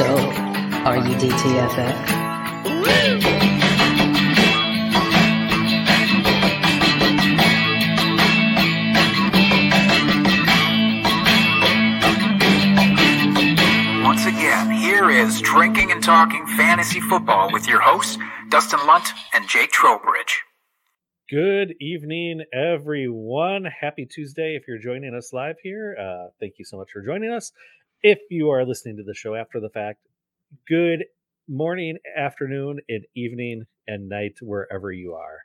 So, are you DTFX? Once again, here is Drinking and Talking Fantasy Football with your hosts, Dustin Lunt and Jake Trowbridge. Good evening, everyone. Happy Tuesday if you're joining us live here. Uh, thank you so much for joining us. If you are listening to the show after the fact, good morning, afternoon, and evening and night wherever you are.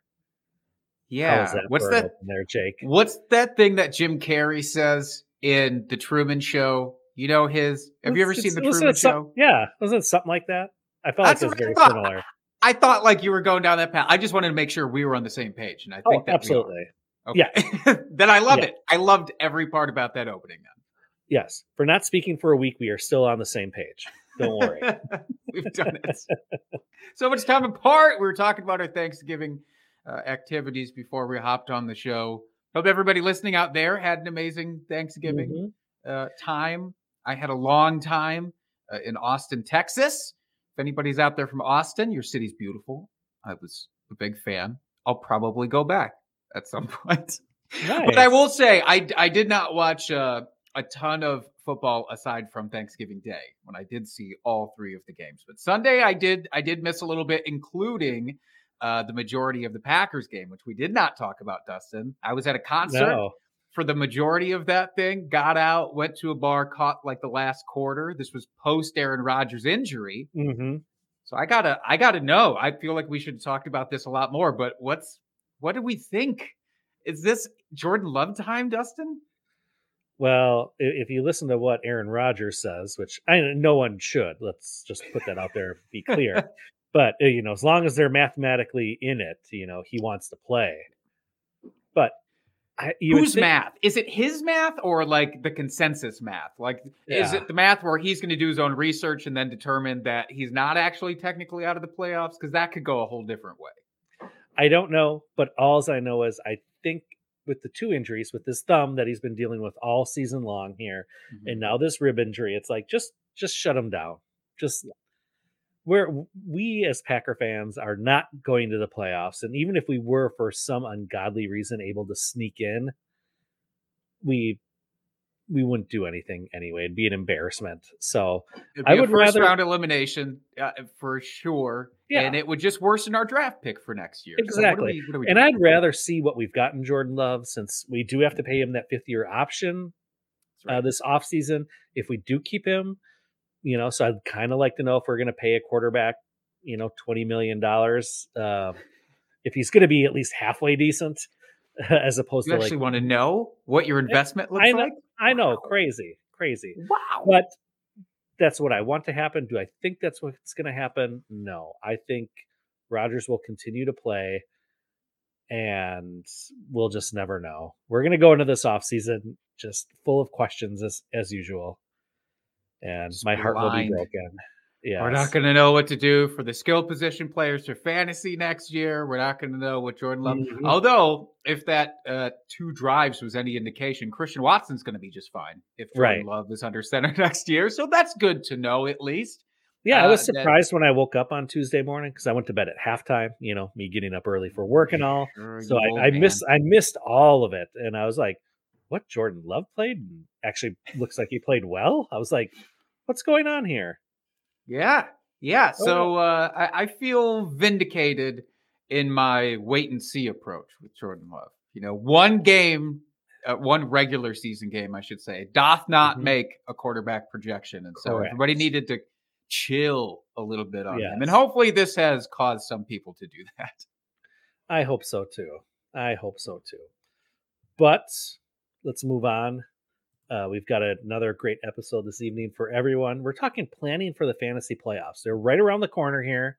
Yeah. that What's that? there, Jake? What's that thing that Jim Carrey says in the Truman Show? You know his. Have you ever seen the Truman Show? yeah, wasn't it something like that? I felt That's like it was I very similar. I thought like you were going down that path. I just wanted to make sure we were on the same page, and I Oh, think that we are. absolutely. Okay. then I love Yeah. it. I loved every part about that opening. Yes. For not speaking for a week, we are still on the same page. Don't worry. We've done it. so much time apart. We were talking about our Thanksgiving uh, activities before we hopped on the show. Hope everybody listening out there had an amazing Thanksgiving. Mhm. uh, time. I had a long time uh, in Austin, Texas. If anybody's out there from Austin, your city's beautiful. I was a big fan. I'll probably go back at some point. But I will say, I, I did not watch uh, a ton of football aside from Thanksgiving Day when I did see all three of the games. But Sunday, I did I did miss a little bit, including uh, the majority of the Packers game, which we did not talk about. Dustin, I was at a concert No. for the majority of that thing, got out, went to a bar, caught like the last quarter. This was post Aaron Rodgers injury. hmm So I gotta I gotta know. I feel like we should talk about this a lot more, but what's what do we think? Is this Jordan Love time, Dustin? Well, if you listen to what Aaron Rodgers says, which I no one should, let's just put that out there, be clear. but uh, you know, as long as they're mathematically in it, you know, he wants to play. But I, Whose think- math? Is it his math or like the consensus math? Like is it the math where he's going to do his own research and then determine that he's not actually technically out of the playoffs? Because that could go a whole different way. I don't know, but alls I know is I think with the two injuries, with his thumb that he's been dealing with all season long here, Mm-hmm. and now this rib injury, it's like just just shut him down. Just where we as Packer fans are not going to the playoffs, and even if we were for some ungodly reason able to sneak in, we we wouldn't do anything anyway. It'd be an embarrassment. So It'd I be a would first rather- round elimination uh, for sure. Yeah. And it would just worsen our draft pick for next year. So what Exactly. we- what we and? I'd rather see what we've gotten Jordan Love since we do have to pay him that fifth year option That's right. uh, this offseason. If we do keep him, you know, so I'd kind of like to know if we're going to pay a quarterback, you know, $20 million. Uh, if he's going to be at least halfway decent, as opposed to you to actually like, want to know what your investment looks I know, like? I know, Wow. crazy, crazy. Wow. But that's what I want to happen. Do I think that's what's going to happen? No. I think Rodgers will continue to play and we'll just never know. We're going to go into this off season just full of questions as, as usual. And Just my heart will be broken. Yeah. We're not going to know what to do for the skill position players for fantasy next year. We're not going to know what Jordan Love. Mhm. Although, if that uh, two drives was any indication, Christian Watson's going to be just fine if Jordan Right. Love is under center next year. So that's good to know at least. Yeah, I was uh, that- surprised when I woke up on Tuesday morning because I went to bed at halftime. You know, me getting up early for work and all. Sure, So I, I missed I missed all of it, and I was like, "What? Jordan Love played? Actually, looks like he played well." I was like, "What's going on here?" Yeah, yeah. Oh. So uh, I, I feel vindicated in my wait and see approach with Jordan Love. You know, one game, uh, one regular season game, I should say, doth not Mhm. make a quarterback projection, and so Correct. everybody needed to chill a little bit on him. And hopefully, this has caused some people to do that. I hope so too. I hope so too. But let's move on. Uh, we've got another great episode this evening for everyone. We're talking planning for the fantasy playoffs. They're right around the corner here.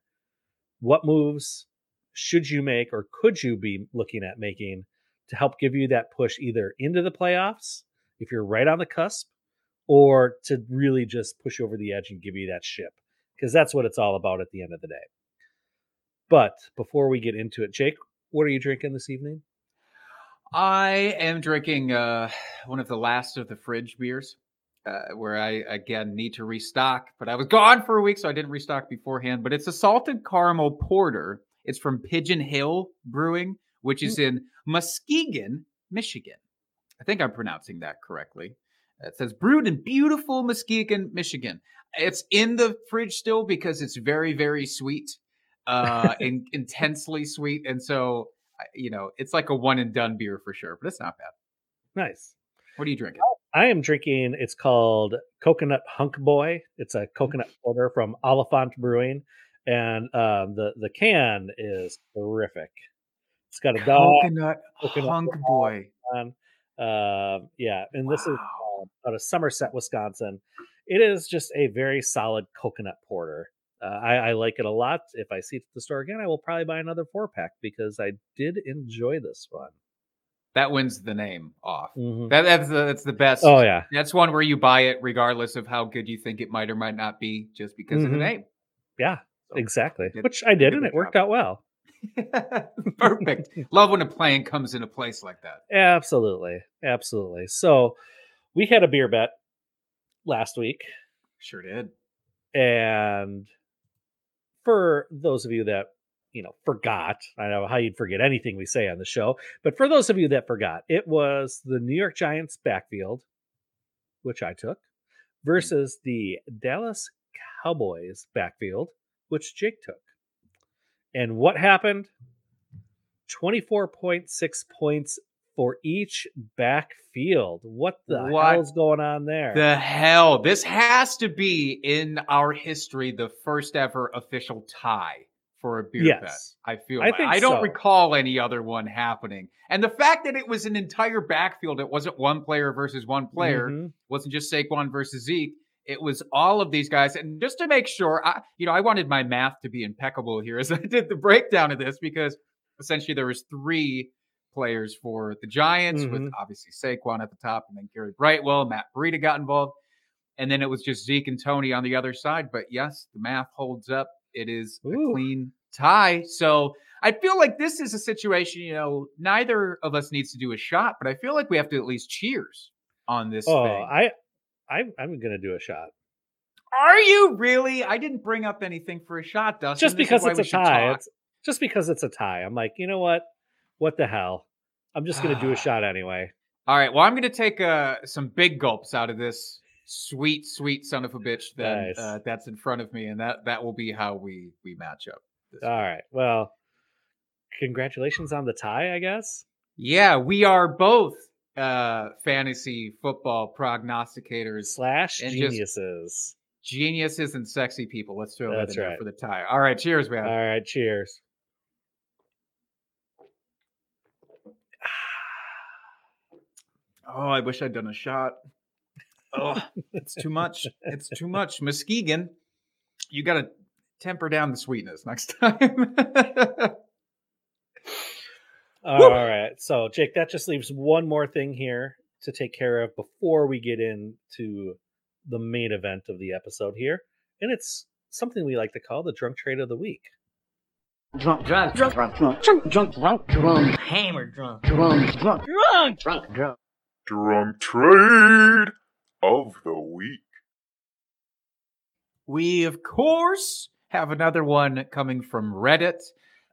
What moves should you make or could you be looking at making to help give you that push either into the playoffs if you're right on the cusp or to really just push over the edge and give you that ship? Because that's what it's all about at the end of the day. But before we get into it, Jake, what are you drinking this evening? I am drinking uh, one of the last of the fridge beers. uh, where I again need to restock, but I was gone for a week, so I didn't restock beforehand. But it's a salted caramel porter. It's from Pigeon Hill Brewing, which is in Muskegon, Michigan. I think I'm pronouncing that correctly. It says brewed in beautiful Muskegon, Michigan. It's in the fridge still because it's very, very sweet, uh, and intensely sweet, and so you know it's like a one and done beer for sure. But it's not bad. Nice. What are you drinking? I am drinking. It's called Coconut Hunk Boy. It's a coconut porter from Oliphant Brewing, and um, the the can is terrific. It's got a dog Coconut coconut hunk boy. on. Um, yeah, and this is Wow. out of Somerset, Wisconsin. It is just a very solid coconut porter. Uh, I, I like it a lot. If I see it at the store again, I will probably buy another four pack because I did enjoy this one. That wins the name off. Mhm. That, that's the that's the best. Oh yeah, That's one where you buy it regardless of how good you think it might or might not be, just because of the Mhm. name. yeah, So, exactly. did- Which I did, and it worked job. out well. Perfect. Love when a plan comes into place like that. Absolutely, absolutely. So we had a beer bet last week, Sure did. and for those of you that you know forgot, I don't know how you'd forget anything we say on the show, but for those of you that forgot, it was the New York Giants backfield, which I took, mm-hmm. versus the Dallas Cowboys backfield, which Jake took. And what happened? 24.6 points for each backfield. What the What hell's going on there? The hell. This has to be in our history the first ever official tie for a beer bet. Yes. I feel I like. think I don't so. recall any other one happening. And the fact that it was an entire backfield, it wasn't one player versus one player. Mhm. wasn't just Saquon versus Zeke. It was all of these guys. And just to make sure, I, you know, I wanted my math to be impeccable here as I did the breakdown of this because essentially there was three players for the Giants with Mhm. obviously Saquon at the top and then Gary Brightwell, Matt Breida got involved. And then it was just Zeke and Tony on the other side. But yes, the math holds up. It is a clean tie. So I feel like this is a situation, you know, neither of us needs to do a shot, but I feel like we have to at least cheers on this Oh, thing. I, I, I'm gonna do a shot Are you really? I didn't bring up anything for a shot, Dustin. just because it's a tie. It's just because it's a tie. I'm like, you know what? What the hell? I'm just gonna do a shot anyway. All right. Well, I'm going to take uh, some big gulps out of this sweet, sweet son of a bitch that Nice. uh, that's in front of me, and that that will be how we we match up. All week. right. Well, congratulations on the tie. I guess. Yeah, we are both uh, fantasy football prognosticators, Slash geniuses. geniuses, and sexy people. Let's throw That's that in there for the tie. All right. Cheers, man. All right. Cheers. Oh, I wish I'd done a shot. Oh, it's too much. It's too much. Muskegon, you got to temper down the sweetness next time. All right. So, Jake, that just leaves one more thing here to take care of before we get into the main event of the episode here. And it's something we like to call the drunk trade of the week. drunk, drunk, drunk, drunk, drunk, drunk, drunk, drunk, drunk, hammered drunk, drunk, drunk, drunk, drunk, drunk. Drunk trade of the week. we, of course, have another one coming from Reddit.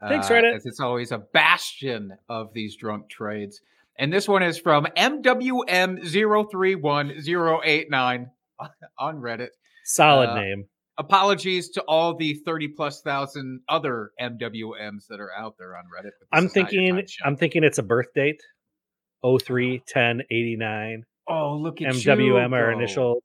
Thanks, uh, Reddit. As it's always a bastion of these drunk trades. And this one is from MWM031089 on Reddit. Solid Uh, name. apologies to all the 30 plus thousand other MWMs that are out there on Reddit. I'm is not your thinking. I'm thinking it's a birth date. 03 10 89 oh, look at MWM you. are go. initials.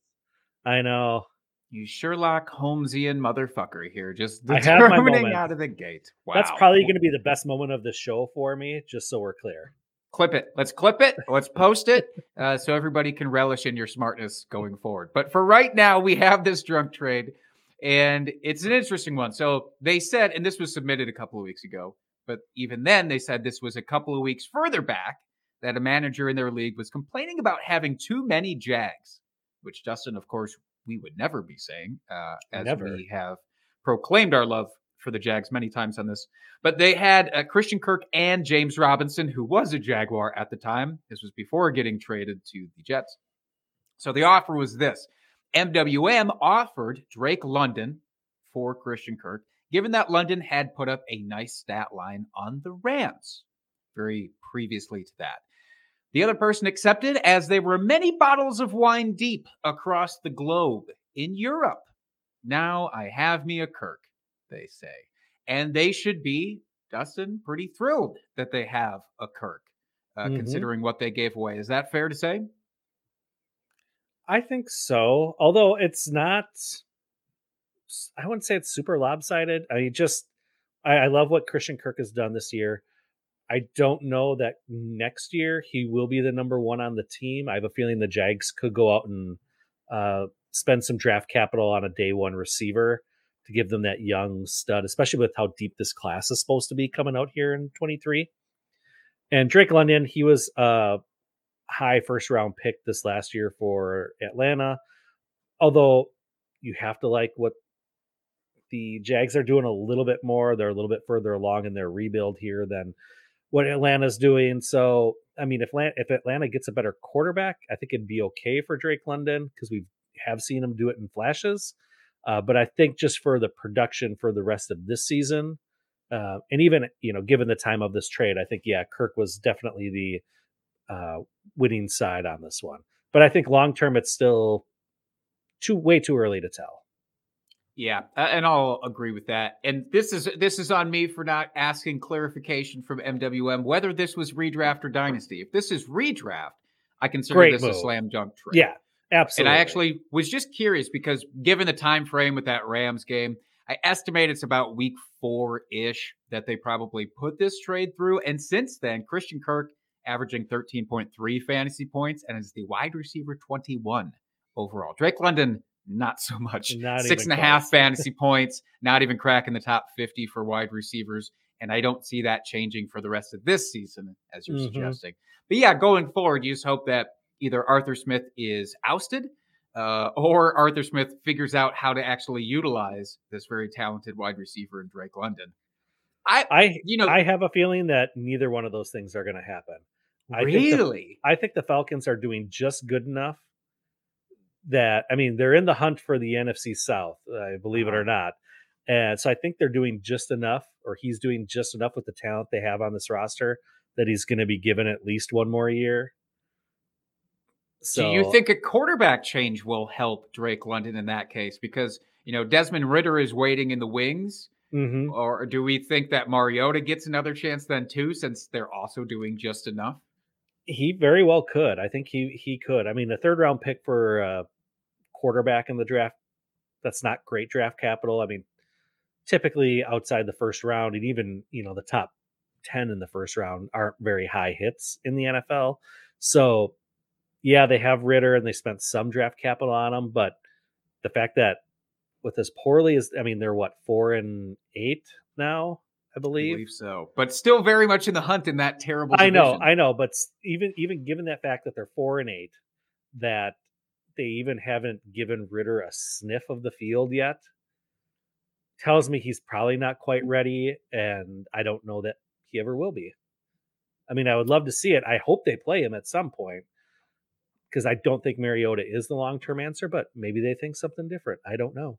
I know. You Sherlock Holmesian motherfucker here, just determining out of the gate. Wow. That's probably going to be the best moment of the show for me, just so we're clear. clip it. Let's clip it. Let's post it uh, so everybody can relish in your smartness going forward. But for right now, we have this drunk trade, and it's an interesting one. So they said, and this was submitted a couple of weeks ago, but even then, they said this was a couple of weeks further back that a manager in their league was complaining about having too many Jags, which Justin, of course, we would never be saying, uh, as Never. we have proclaimed our love for the Jags many times on this. But they had uh, Christian Kirk and James Robinson, who was a Jaguar at the time. This was before getting traded to the Jets. So the offer was this MWM offered Drake London for Christian Kirk, given that London had put up a nice stat line on the Rams very previously to that. The other person accepted as they were many bottles of wine deep across the globe in Europe. Now I have me a Kirk, they say. And they should be, Dustin, pretty thrilled that they have a Kirk, uh, Mhm. considering what they gave away. Is that fair to say? I think so. Although it's not, I wouldn't say it's super lopsided. I mean, just I, I love what Christian Kirk has done this year. I don't know that next year he will be the number one on the team. I have a feeling the Jags could go out and uh, spend some draft capital on a day one receiver to give them that young stud, especially with how deep this class is supposed to be coming out here in 23. And Drake London, he was a high first round pick this last year for Atlanta. Although you have to like what the Jags are doing a little bit more. They're a little bit further along in their rebuild here than what Atlanta's doing. So, I mean, if Atlanta, if Atlanta gets a better quarterback, I think it'd be okay for Drake London because we have seen him do it in flashes. Uh, but I think just for the production for the rest of this season, uh, and even you know, given the time of this trade, I think yeah, Kirk was definitely the uh, winning side on this one. But I think long term, it's still too way too early to tell. Yeah, and I'll agree with that. And this is this is on me for not asking clarification from MWM whether this was redraft or dynasty. If this is redraft, I consider Great this a slam dunk trade. Yeah, absolutely. And I actually was just curious because given the time frame with that Rams game, I estimate it's about week four ish that they probably put this trade through. And since then, Christian Kirk averaging 13.3 fantasy points and is the wide receiver 21 overall. Drake London, not so much. Not Six and a half fantasy points, not even cracking the top 50 for wide receivers. And I don't see that changing for the rest of this season, as you're Mhm. suggesting. But yeah, going forward, you just hope that either Arthur Smith is ousted uh, or Arthur Smith figures out how to actually utilize this very talented wide receiver in Drake London. I, I you know, I have a feeling that neither one of those things are going to happen. I think the- really, I think the Falcons are doing just good enough that I mean they're in the hunt for the NFC South, uh, believe it Uh-huh. or not. And so I think they're doing just enough, or he's doing just enough with the talent they have on this roster that he's going to be given at least one more year. So do you think a quarterback change will help Drake London in that case? Because you know Desmond Ridder is waiting in the wings. Mhm. Or do we think that Mariota gets another chance then too, since they're also doing just enough? He very well could? I think he he could. I mean, a third round pick for uh, quarterback in the draft that's not great draft capital. I mean, typically outside the first round and even, you know, the top 10 in the first round aren't very high hits in the NFL. So, yeah, they have Ridder and they spent some draft capital on him, but the fact that with as poorly as I mean, they're what, 4 and 8 now, I I believe. believe so, but still very much in the hunt in that terrible. I know. I know, but even even given that fact that they're 4 and 8 that they even haven't given Ridder a sniff of the field yet tells me he's probably not quite ready and I don't know that he ever will be. I mean, I would love to see it. I hope they play him at some point because I don't think Mariota is the long-term answer, but maybe they think something different. I don't know.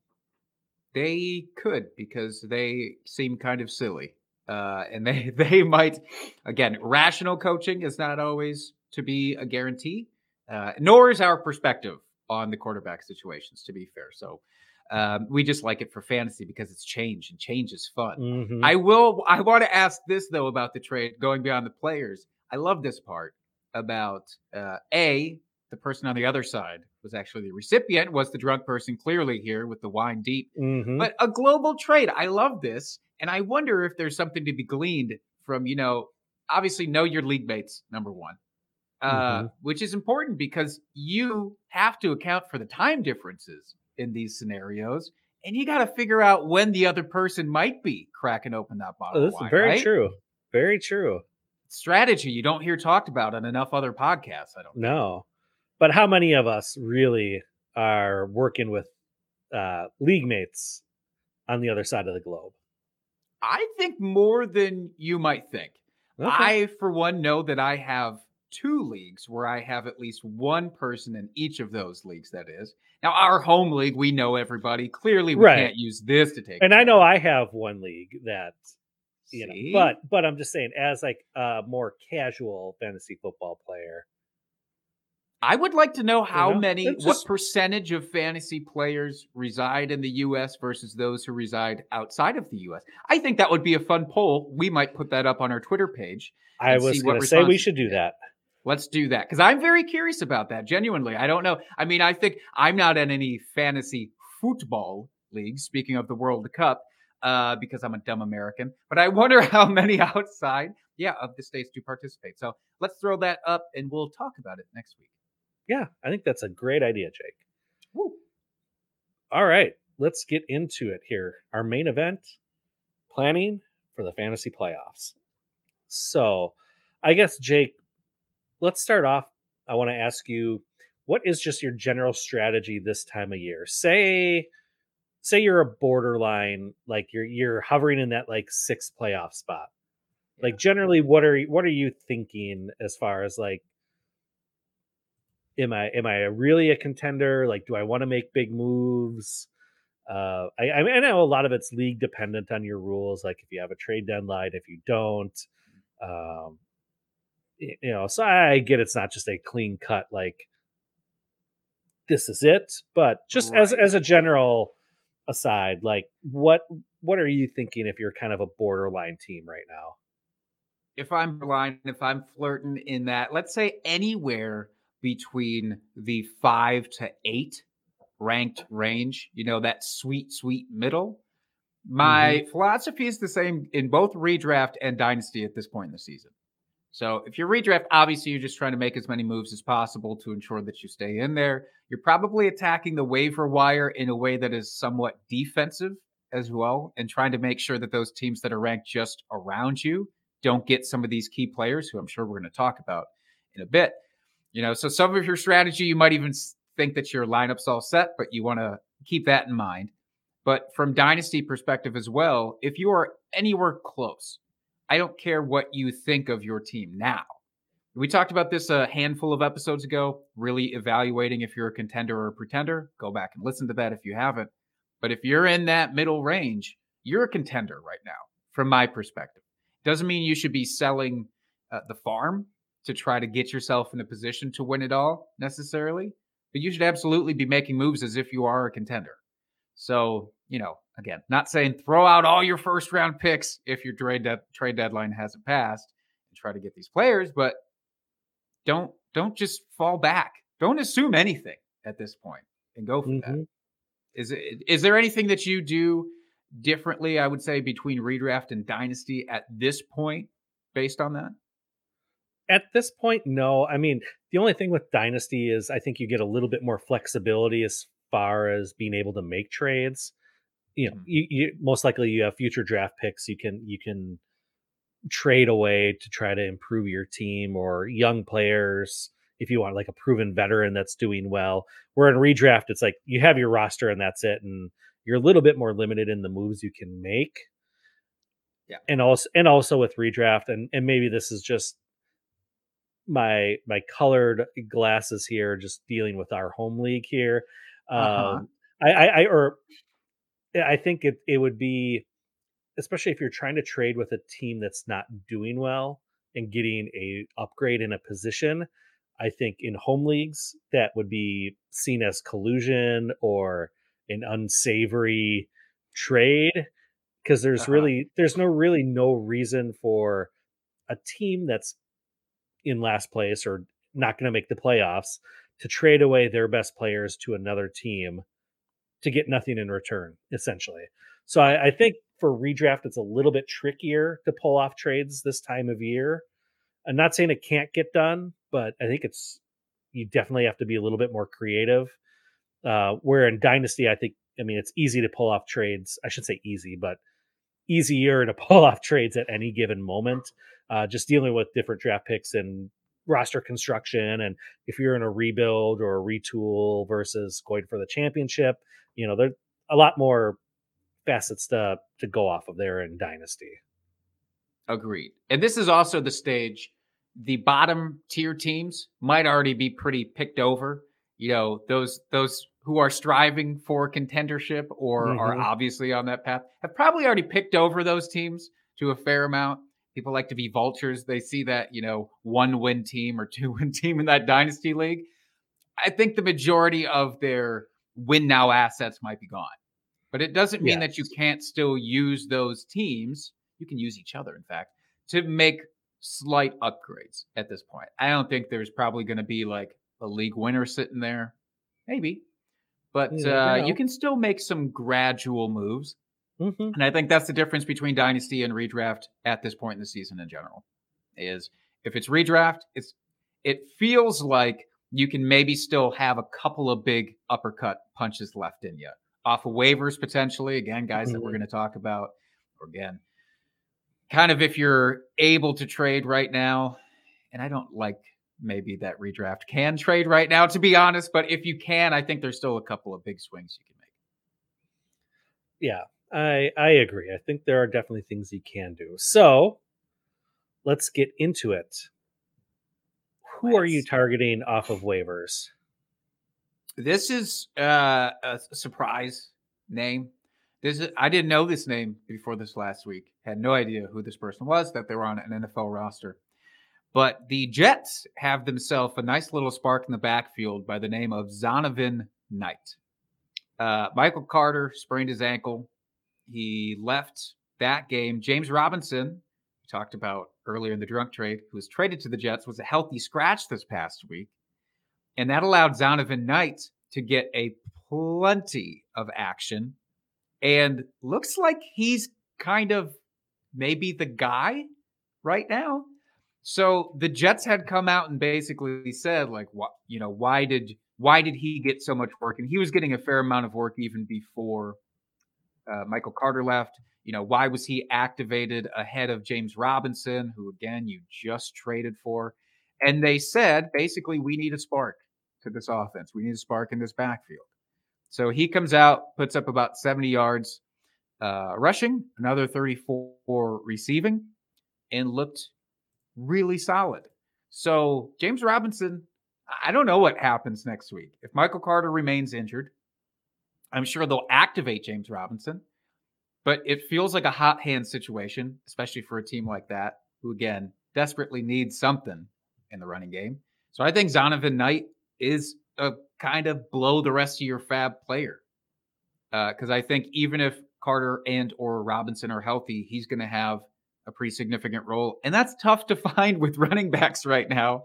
They could because they seem kind of silly. Uh, and they they might again rational coaching is not always to be a guarantee, uh, nor is our perspective on the quarterback situations. To be fair, so um, we just like it for fantasy because it's change and change is fun. Mhm. I will. I want to ask this though about the trade going beyond the players. I love this part about uh, a the person on the other side was actually the recipient was the drunk person clearly here with the wine deep Mhm. but a global trade. I love this. And I wonder if there's something to be gleaned from, you know, obviously know your league mates, number one, uh, Mhm. which is important because you have to account for the time differences in these scenarios. And you got to figure out when the other person might be cracking open that bottle Oh, of this wine. is very right? true. Very true. Strategy you don't hear talked about on enough other podcasts. I don't think. But how many of us really are working with uh, league mates on the other side of the globe? I think more than you might think. Okay. I, for one, know that I have two leagues where I have at least one person in each of those leagues. That is now our home league. We know everybody. Clearly, we Right. can't use this to take. And I know I have one league that you know, but but I'm just saying, as like a more casual fantasy football player, I would like to know how know, many, it's what percentage of fantasy players reside in the U.S. versus those who reside outside of the U.S. I think that would be a fun poll. We might put that up on our Twitter page. I was going to say we should do that. Let's do that because I'm very curious about that. Genuinely, I don't know. I mean, I think I'm not in any fantasy football leagues. Speaking of the World Cup, uh, because I'm a dumb American. But I wonder how many outside, yeah, of the states do participate. So let's throw that up and we'll talk about it next week. Yeah, I think that's a great idea, Jake. Woo. All right, let's get into it here. Our main event planning for the fantasy playoffs. So, I guess, Jake, let's start off. I want to ask you what is just your general strategy this time of year? Say, say you're a borderline, like you're you're hovering in that like sixth playoff spot. Like generally, what are what are you thinking as far as like am I am I really a contender? Like, do I want to make big moves? Uh, I, I mean, I know a lot of it's league dependent on your rules. Like, if you have a trade deadline, if you don't, um, you know. So I get it's not just a clean cut like this is it, but just as as a general aside, like what what are you thinking if you're kind of a borderline team right now? if I'm blind, if I'm flirting in that, let's say anywhere between the five to eight ranked range, you know, that sweet, sweet middle. My mm-hmm. philosophy is the same in both redraft and dynasty at this point in the season. So if you're redraft, obviously you're just trying to make as many moves as possible to ensure that you stay in there. You're probably attacking the waiver wire in a way that is somewhat defensive as well, and trying to make sure that those teams that are ranked just around you don't get some of these key players who I'm sure we're going to talk about in a bit. You know, so some of your strategy, you might even think that your lineup's all set, but you want to keep that in mind. But from dynasty perspective as well, if you are anywhere close, I don't care what you think of your team now. We talked about this a handful of episodes ago, really evaluating if you're a contender or a pretender. Go back and listen to that if you haven't. But if you're in that middle range, you're a contender right now, from my perspective. Doesn't mean you should be selling uh, the farm to try to get yourself in a position to win it all necessarily, but you should absolutely be making moves as if you are a contender. So, you know, again, not saying throw out all your first round picks if your trade de- trade deadline hasn't passed and try to get these players, but don't don't just fall back. Don't assume anything at this point and go for that. Mhm. Is it is there anything that you do differently? I would say between redraft and dynasty at this point, based on that. At this point, no. I mean, the only thing with Dynasty is I think you get a little bit more flexibility as far as being able to make trades. You know, Mhm. you, you most likely you have future draft picks. You can you can trade away to try to improve your team or young players if you want like a proven veteran that's doing well. Where in redraft, it's like you have your roster and that's it, and you're a little bit more limited in the moves you can make. Yeah. and also and also with redraft, and and maybe this is just my my colored glasses here, just dealing with our home league here. Uh-huh. Um, I, I, I or I think it it would be, especially if you're trying to trade with a team that's not doing well and getting a upgrade in a position. I think in home leagues that would be seen as collusion or an unsavory trade because there's Uh-huh. really there's no really no reason for a team that's in last place or not going to make the playoffs to trade away their best players to another team to get nothing in return, essentially. So I, I think for redraft, it's a little bit trickier to pull off trades this time of year. I'm not saying it can't get done, but I think it's you definitely have to be a little bit more creative. Uh, where in Dynasty, I think I mean it's easy to pull off trades. I should say easy, but easier to pull off trades at any given moment. Uh, just dealing with different draft picks and roster construction, and if you're in a rebuild or a retool versus going for the championship, you know there's a lot more facets to to go off of there in Dynasty. Agreed. And this is also the stage the bottom tier teams might already be pretty picked over. You know, those those who are striving for contendership or mm-hmm. are obviously on that path have probably already picked over those teams to a fair amount. People like to be vultures. They see that, you know, one win team or two win team in that dynasty league. I think the majority of their win now assets might be gone. But it doesn't mean that you can't still use those teams. You can use each other, in fact, to make slight upgrades at this point. I don't think there's probably going to be like a league winner sitting there. Maybe. But uh, you can still make some gradual moves. Mm-hmm. And I think that's the difference between dynasty and redraft at this point in the season in general. Is if it's redraft, it's it feels like you can maybe still have a couple of big uppercut punches left in you off of waivers potentially. Again, guys mm-hmm. that we're mm-hmm. going to talk about. Or again, kind of if you're able to trade right now, and I don't like maybe that redraft can trade right now, to be honest, but if you can, I think there's still a couple of big swings you can make. Yeah, I I agree. I think there are definitely things you can do. So let's get into it. Who are you targeting off of waivers? This is uh, a surprise name. This is, I didn't know this name before this last week. Had no idea who this person was, that they were on an NFL roster. But the Jets have themselves a nice little spark in the backfield by the name of Zonovan Knight. Uh, Michael Carter sprained his ankle. He left that game. James Robinson, we talked about earlier in the drunk trade, who was traded to the Jets, was a healthy scratch this past week. And that allowed Zonovan Knight to get a plenty of action and looks like he's kind of maybe the guy right now. So the Jets had come out and basically said, like, what you know, why did why did he get so much work? And he was getting a fair amount of work even before uh, Michael Carter left. You know, why was he activated ahead of James Robinson, who again you just traded for? And they said basically, we need a spark to this offense. We need a spark in this backfield. So he comes out, puts up about 70 yards uh, rushing, another 34 receiving, and looked really solid. So James Robinson, I don't know what happens next week. If Michael Carter remains injured, I'm sure they'll activate James Robinson, but it feels like a hot hand situation, especially for a team like that, who again desperately needs something in the running game. So I think Zonovan Knight is a kind of blow the rest of your FAAB player. Because uh, I think even if Carter and or Robinson are healthy, he's going to have a pretty significant role, and that's tough to find with running backs right now.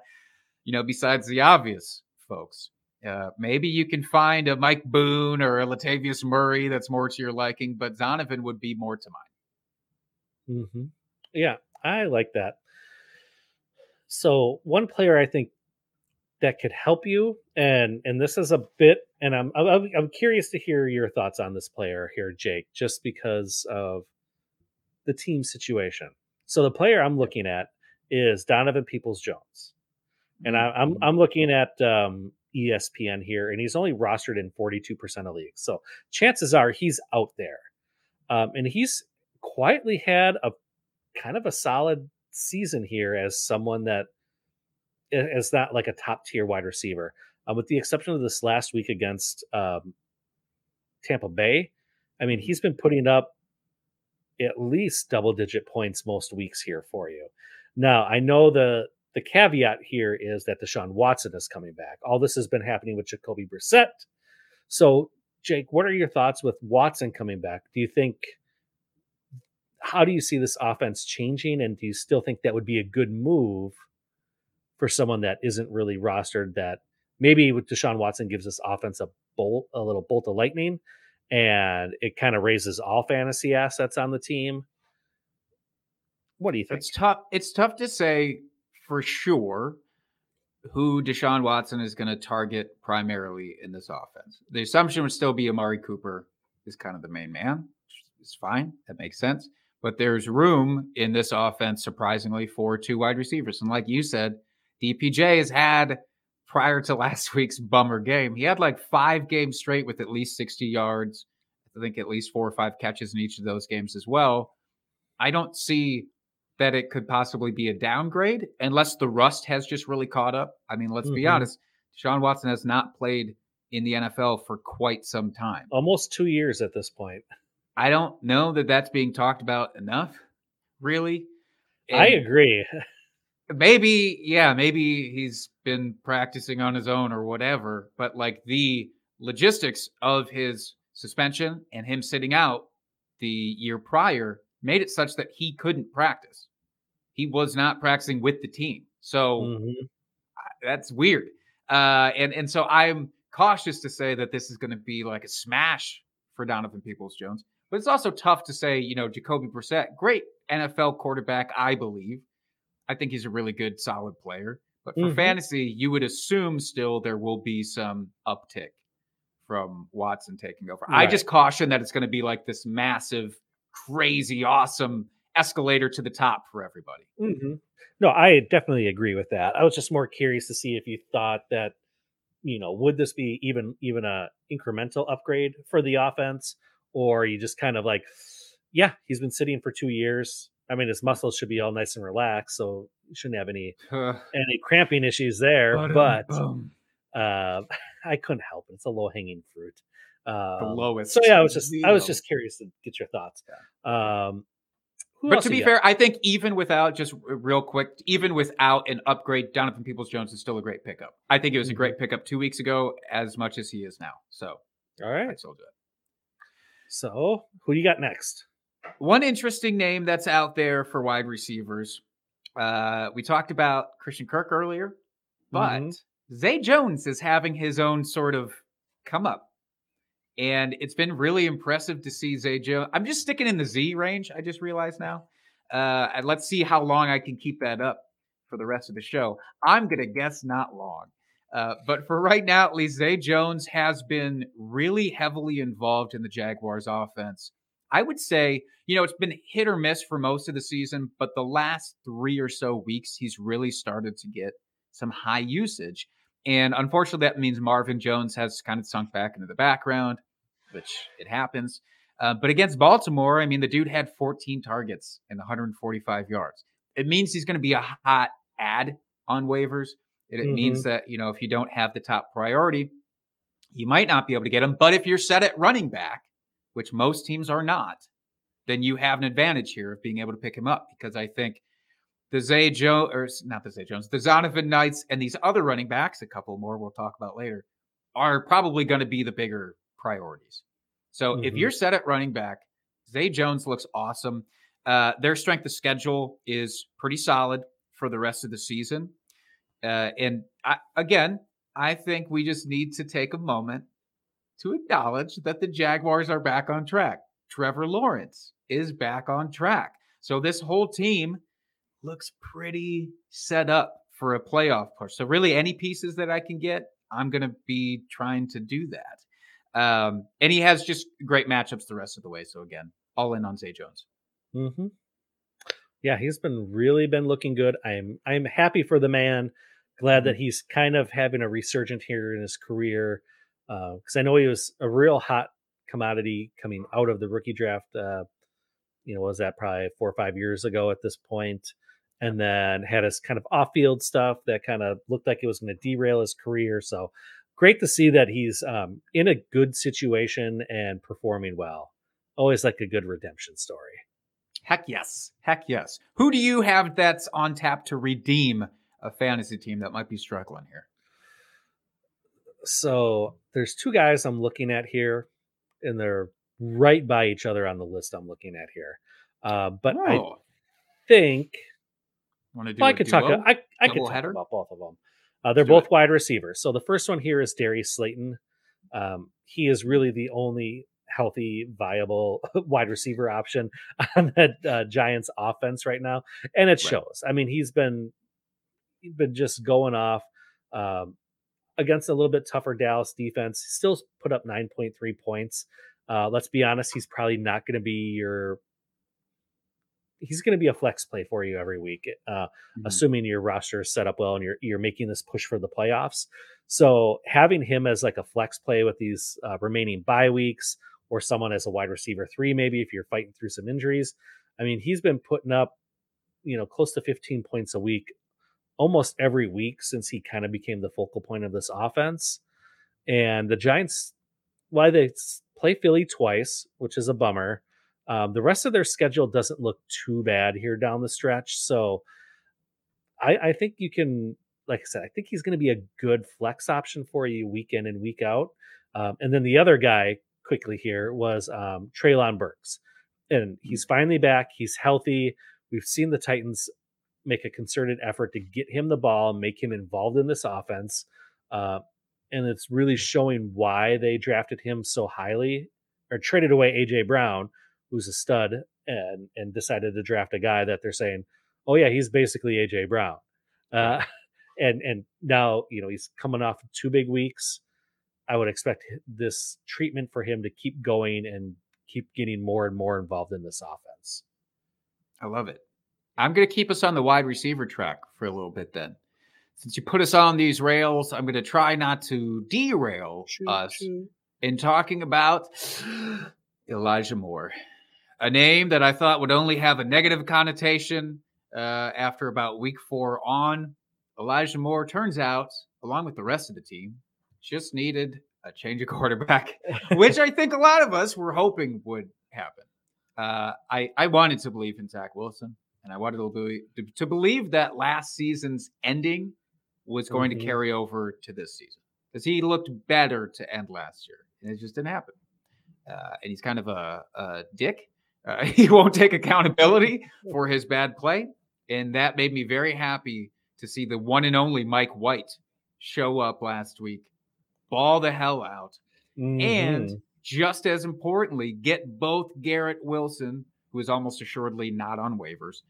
You know, besides the obvious folks, uh, maybe you can find a Mike Boone or a Latavius Murray that's more to your liking, but Donovan would be more to mine. Mm-hmm. Yeah, I like that. So one player I think that could help you and and this is a bit and I'm, I'm i'm curious to hear your thoughts on this player here jake just because of the team situation so the player i'm looking at is donovan peoples jones and I, am I'm, I'm looking at um, espn here and he's only rostered in 42% of leagues so chances are he's out there um, and he's quietly had a kind of a solid season here as someone that is not like a top tier wide receiver, uh, with the exception of this last week against um, Tampa Bay. I mean, he's been putting up at least double digit points most weeks here for you. Now, I know the the caveat here is that Deshaun Watson is coming back. All this has been happening with Jacoby Brissett. So, Jake, what are your thoughts with Watson coming back? Do you think how do you see this offense changing and do you still think that would be a good move for someone that isn't really rostered that maybe with Deshaun Watson gives this offense a bolt, a little bolt of lightning, and it kind of raises all fantasy assets on the team. What do you think? It's tough. It's tough to say for sure who Deshaun Watson is going to target primarily in this offense. The assumption would still be Amari Cooper is kind of the main man. It's fine. That makes sense. But there's room in this offense, surprisingly, for two wide receivers. And like you said, DPJ has had prior to last week's bummer game, he had like five games straight with at least 60 yards. I think at least four or five catches in each of those games as well. I don't see that it could possibly be a downgrade unless the rust has just really caught up. I mean, let's be Mhm. honest, Sean Watson has not played in the NFL for quite some time. Almost two years at this point. I don't know that that's being talked about enough, really. I agree. maybe, yeah, maybe he's been practicing on his own or whatever, but like the logistics of his suspension and him sitting out the year prior made it such that he couldn't practice. He was not practicing with the team. So Mhm. that's weird. Uh, and and so I'm cautious to say that this is going to be like a smash for Donovan Peoples Jones, but it's also tough to say, you know, Jacoby Brissett, great NFL quarterback, I believe. I think he's a really good, solid player. But for Mhm. fantasy, you would assume still there will be some uptick from Watson taking over. I just caution that it's going to be like this massive, crazy, awesome escalator to the top for everybody. Mhm. No, I definitely agree with that. I was just more curious to see if you thought that, you know, would this be even even a incremental upgrade for the offense, or you just kind of like, yeah, he's been sitting for two years. I mean, his muscles should be all nice and relaxed, so you shouldn't have any any cramping issues there. But Ba-dum-bum. uh, I couldn't help it; it's a low hanging fruit. Um, lowest, So yeah, I was just I was just curious to get your thoughts. Um, But to be fair, I think even without just real quick, even without an upgrade, Donovan Peoples Jones is still a great pickup. I think it was a Mm-hmm. great pickup two weeks ago, as much as he is now. So all right, I right. still do it. So who do you got next? One interesting name that's out there for wide receivers. Uh, we talked about Christian Kirk earlier, but Mhm. Zay Jones is having his own sort of come up. And it's been really impressive to see Zay Jones. I'm just sticking in the Z range, I just realized now. Uh, and let's see how long I can keep that up for the rest of the show. I'm going to guess not long. Uh, but for right now, at least, Zay Jones has been really heavily involved in the Jaguars offense. I would say, you know, it's been hit or miss for most of the season, but the last three or so weeks, he's really started to get some high usage. And unfortunately, that means Marvin Jones has kind of sunk back into the background, which it happens. Uh, but against Baltimore, I mean, the dude had 14 targets and 145 yards. It means he's going to be a hot add on waivers. It, it means that, you know, if you don't have the top priority, you might not be able to get him. But if you're set at running back, which most teams are not, then you have an advantage here of being able to pick him up because I think the Zay Jones, or not the Zay Jones, the Zonovan Knights and these other running backs, a couple more we'll talk about later, are probably going to be the bigger priorities. So if Mhm. you're set at running back, Zay Jones looks awesome. Uh, their strength of schedule is pretty solid for the rest of the season. Uh, and I, again, I think we just need to take a moment to acknowledge that the Jaguars are back on track. Trevor Lawrence is back on track. So this whole team looks pretty set up for a playoff push. So really any pieces that I can get, I'm going to be trying to do that. Um, and he has just great matchups the rest of the way. So again, all in on Zay Jones. hmm Yeah, he's been really been looking good. I'm I'm happy for the man. Glad that he's kind of having a resurgent here in his career because I know he was a real hot commodity coming out of the rookie draft. Uh, you know, was that probably four or five years ago at this point, and then had his kind of off-field stuff that kind of looked like it was going to derail his career. So great to see that he's um, in a good situation and performing well. Always like a good redemption story. Heck yes. Heck yes. Who do you have that's on tap to redeem a fantasy team that might be struggling here? So there's two guys I'm looking at here, and they're right by each other on the list I'm looking at here. Uh, but I Oh, think want to do well, I could talk. I I could talk about both of them. Uh, they're both it. wide receivers. So the first one here is Darius Slayton. Um, he is really the only healthy, viable wide receiver option on that uh, Giants offense right now, and it Right. shows. I mean, he's been he's been just going off um, against a little bit tougher Dallas defense. Still put up nine point three points. Uh, let's be honest, he's probably not going to be your. He's going to be a flex play for you every week. Uh, Mhm. assuming your roster is set up well and you're you're making this push for the playoffs. So having him as like a flex play with these uh, remaining bye weeks, or someone as a wide receiver three, maybe if you're fighting through some injuries. I mean, he's been putting up you know, close to 15 points a week almost every week since he kind of became the focal point of this offense. And the Giants, why they play Philly twice, which is a bummer. Um, the rest of their schedule doesn't look too bad here down the stretch. So I, I think you can, like I said, I think he's going to be a good flex option for you week in and week out. Um, and then the other guy quickly here was um, Treylon Burks. And he's finally back. He's healthy. We've seen the Titans make a concerted effort to get him the ball, and make him involved in this offense. Uh, and it's really showing why they drafted him so highly or traded away AJ Brown, who's a stud, and and decided to draft a guy that they're saying, oh yeah, he's basically AJ Brown. Uh, and and now you know he's coming off two big weeks. I would expect this treatment for him to keep going and keep getting more and more involved in this offense. I love it. I'm going to keep us on the wide receiver track for a little bit then. Since you put us on these rails, I'm going to try not to derail choo, us choo. in talking about Elijah Moore, a name that I thought would only have a negative connotation uh, after about week four on. Elijah Moore turns out, along with the rest of the team, just needed a change of quarterback, which I think a lot of us were hoping would happen. Uh, I, I wanted to believe in Zach Wilson, and I wanted to believe, to believe that last season's ending was going mm-hmm. to carry over to this season because he looked better to end last year, and it just didn't happen. Uh, and he's kind of a, a dick. Uh, he won't take accountability for his bad play, and that made me very happy to see the one and only Mike White show up last week, ball the hell out, mm-hmm. and just as importantly, get both Garrett Wilson, who is almost assuredly not on waivers,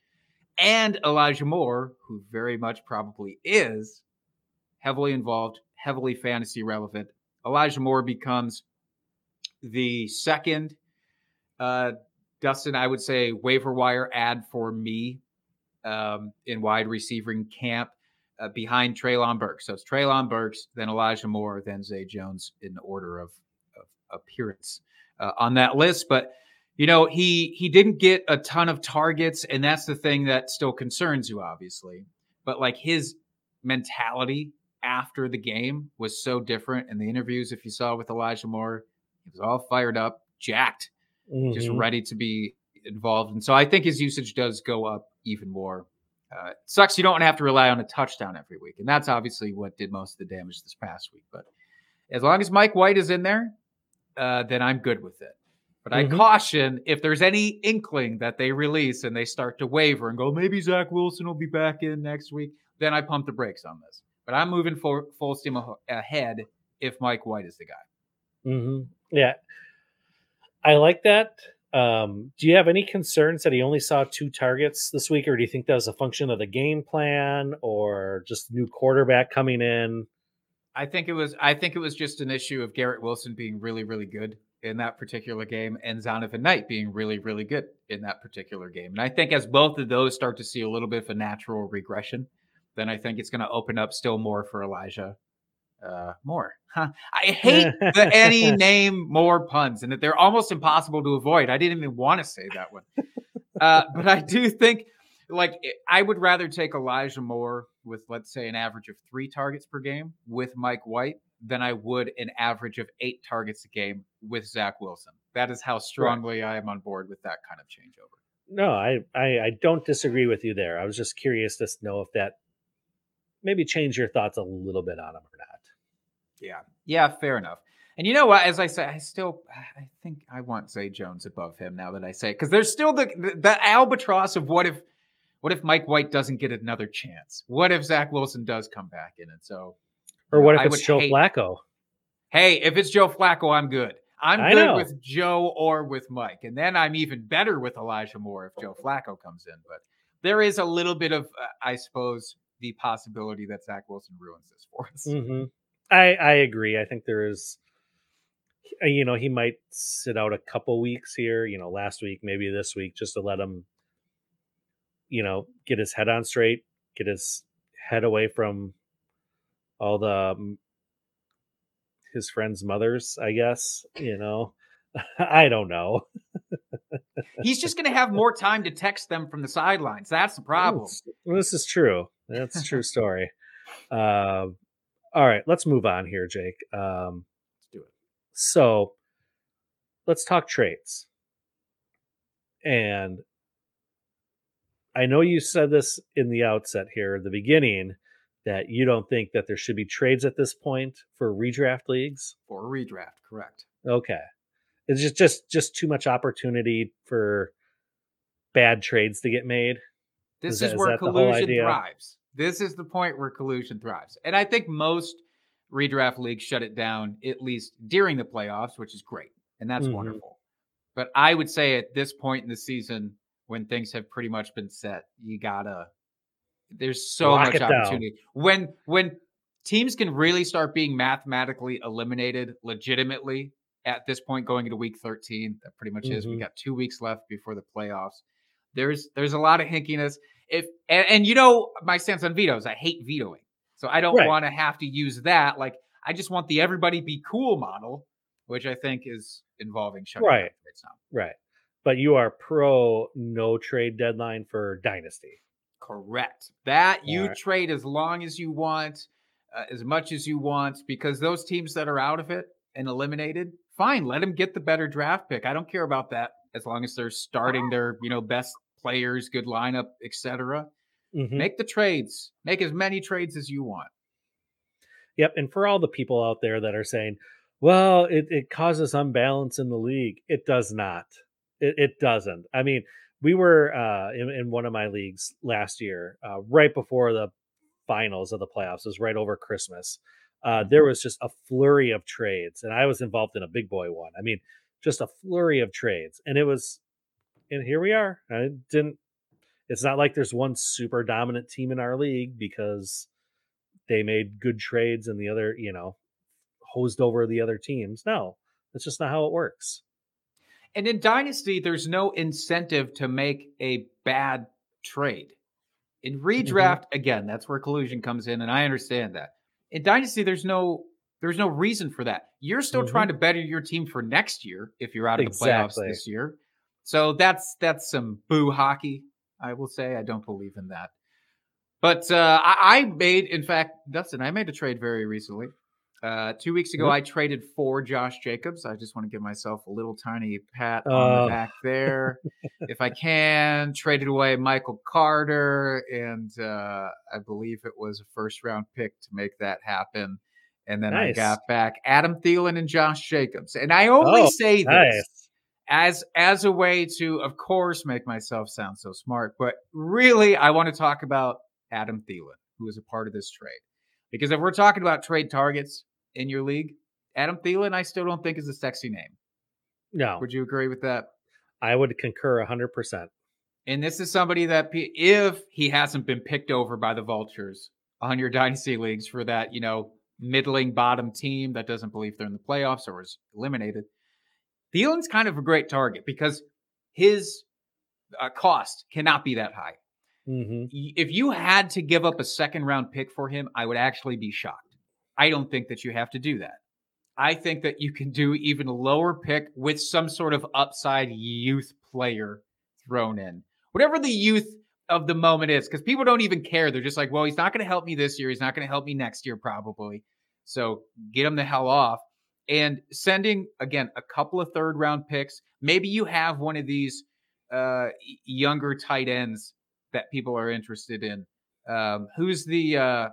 and Elijah Moore, who very much probably is heavily involved, heavily fantasy relevant. Elijah Moore becomes the second, uh, Dustin, I would say, waiver wire add for me um, in wide receiving camp uh, behind Treylon Burks. So it's Treylon Burks, then Elijah Moore, then Zay Jones in order of, of appearance uh, on that list. But you know, he he didn't get a ton of targets, and that's the thing that still concerns you, obviously. But like his mentality after the game was so different. In the interviews, if you saw with Elijah Moore, he was all fired up, jacked, mm-hmm. just ready to be involved. And so I think his usage does go up even more. Uh, sucks you don't have to rely on a touchdown every week, and that's obviously what did most of the damage this past week. But as long as Mike White is in there, uh, then I'm good with it. But mm-hmm. I caution if there's any inkling that they release and they start to waver and go, maybe Zach Wilson will be back in next week, then I pump the brakes on this. But I'm moving full, full steam ahead if Mike White is the guy. Mm-hmm. Yeah. I like that. Um, do you have any concerns that he only saw two targets this week, or do you think that was a function of the game plan or just new quarterback coming in? I think it was. I think it was just an issue of Garrett Wilson being really, really good in that particular game, and Zonovan Knight being really, really good in that particular game. And I think as both of those start to see a little bit of a natural regression, then I think it's going to open up still more for Elijah uh, Moore. Huh. I hate the any name more puns, and that they're almost impossible to avoid. I didn't even want to say that one, uh, but I do think like I would rather take Elijah Moore with let's say an average of three targets per game with Mike White than I would an average of eight targets a game with Zach Wilson. That is how strongly right. I am on board with that kind of changeover. No, I, I I don't disagree with you there. I was just curious to know if that maybe change your thoughts a little bit on him or not. Yeah. Yeah, fair enough. And you know what? As I say, I still, I think I want Zay Jones above him now that I say, it, because there's still the, the, the albatross of what if, what if Mike White doesn't get another chance? What if Zach Wilson does come back in? And so, or what if I it's Joe hate, Flacco? Hey, if it's Joe Flacco, I'm good. I'm I good know. with Joe or with Mike, and then I'm even better with Elijah Moore if Joe Flacco comes in. But there is a little bit of, uh, I suppose, the possibility that Zach Wilson ruins this for us. Mm-hmm. I I agree. I think there is, uh, you know, he might sit out a couple weeks here. You know, last week, maybe this week, just to let him, you know, get his head on straight, get his head away from all the um, his friends' mothers. I guess you know. I don't know. He's just going to have more time to text them from the sidelines. That's the problem. Well, this is true. That's a true story. Uh, all right, let's move on here, Jake. Um, Let's do it. so let's talk trades. And I know you said this in the outset here, the beginning, that you don't think that there should be trades at this point for redraft leagues. For redraft, correct. Okay. It's just just just too much opportunity for bad trades to get made. This Is is, that- is where the collusion thrives. This is the point where collusion thrives. And I think most redraft leagues shut it down at least during the playoffs, which is great. And that's Mhm. wonderful. But I would say at this point in the season, when things have pretty much been set, you gotta there's so Lock much it down. opportunity. When when teams can really start being mathematically eliminated legitimately at this point going into week 13, that pretty much is. We got two weeks left before the playoffs. There's there's a lot of hinkiness. If and, and you know my stance on vetoes, I hate vetoing. So I don't Right. want to have to use that. Like I just want the everybody be cool model, which I think is involving shutting down Right. Right. But you are pro no trade deadline for dynasty. Correct. That you Alright. trade as long as you want, uh, as much as you want, because those teams that are out of it and eliminated, fine, let them get the better draft pick. I don't care about that as long as they're starting their, you know, best players, good lineup, etc. Mhm. Make the trades. Make as many trades as you want. Yep. And for all the people out there that are saying, well, it, it causes unbalance in the league, it does not. It, it doesn't. I mean, we were uh, in, in one of my leagues last year, uh, right before the finals of the playoffs, it was right over Christmas. Uh, there was just a flurry of trades, and I was involved in a big boy one. I mean, just a flurry of trades, and it was, and here we are. I didn't. It's not like there's one super dominant team in our league because they made good trades and the other, you know, hosed over the other teams. No, that's just not how it works. And in Dynasty, there's no incentive to make a bad trade. In redraft, again, that's where collusion comes in, and I understand that. In Dynasty, there's no there's no reason for that. You're still Mhm. trying to better your team for next year if you're out of the playoffs this year. So that's that's some boo hockey, I will say. I don't believe in that. But uh, I, I made, in fact, Dustin, I made a trade very recently. Uh, two weeks ago, Yep. I traded for Josh Jacobs. I just want to give myself a little tiny pat on Oh. the back there. if I can, traded away Michael Carter, and uh, I believe it was a first round pick to make that happen. And then I got back Adam Thielen and Josh Jacobs. And I only Oh, say this Nice. As as a way to, of course, make myself sound so smart. But really, I want to talk about Adam Thielen, who is a part of this trade. Because if we're talking about trade targets in your league, Adam Thielen, I still don't think is a sexy name. No, Would you agree with that? I would concur 100%. And this is somebody that, if he hasn't been picked over by the vultures on your dynasty leagues for that, you know, middling bottom team that doesn't believe they're in the playoffs or is eliminated, Thielen's kind of a great target because his uh, cost cannot be that high. hmm If you had to give up a second round pick for him, I would actually be shocked. I don't think that you have to do that. I think that you can do even a lower pick with some sort of upside youth player thrown in. Whatever the youth of the moment is, because people don't even care. They're just like, well, he's not going to help me this year. He's not going to help me next year, probably. So get him the hell off. And sending, again, a couple of third round picks. Maybe you have one of these uh, younger tight ends that people are interested in. Um, who's the, uh,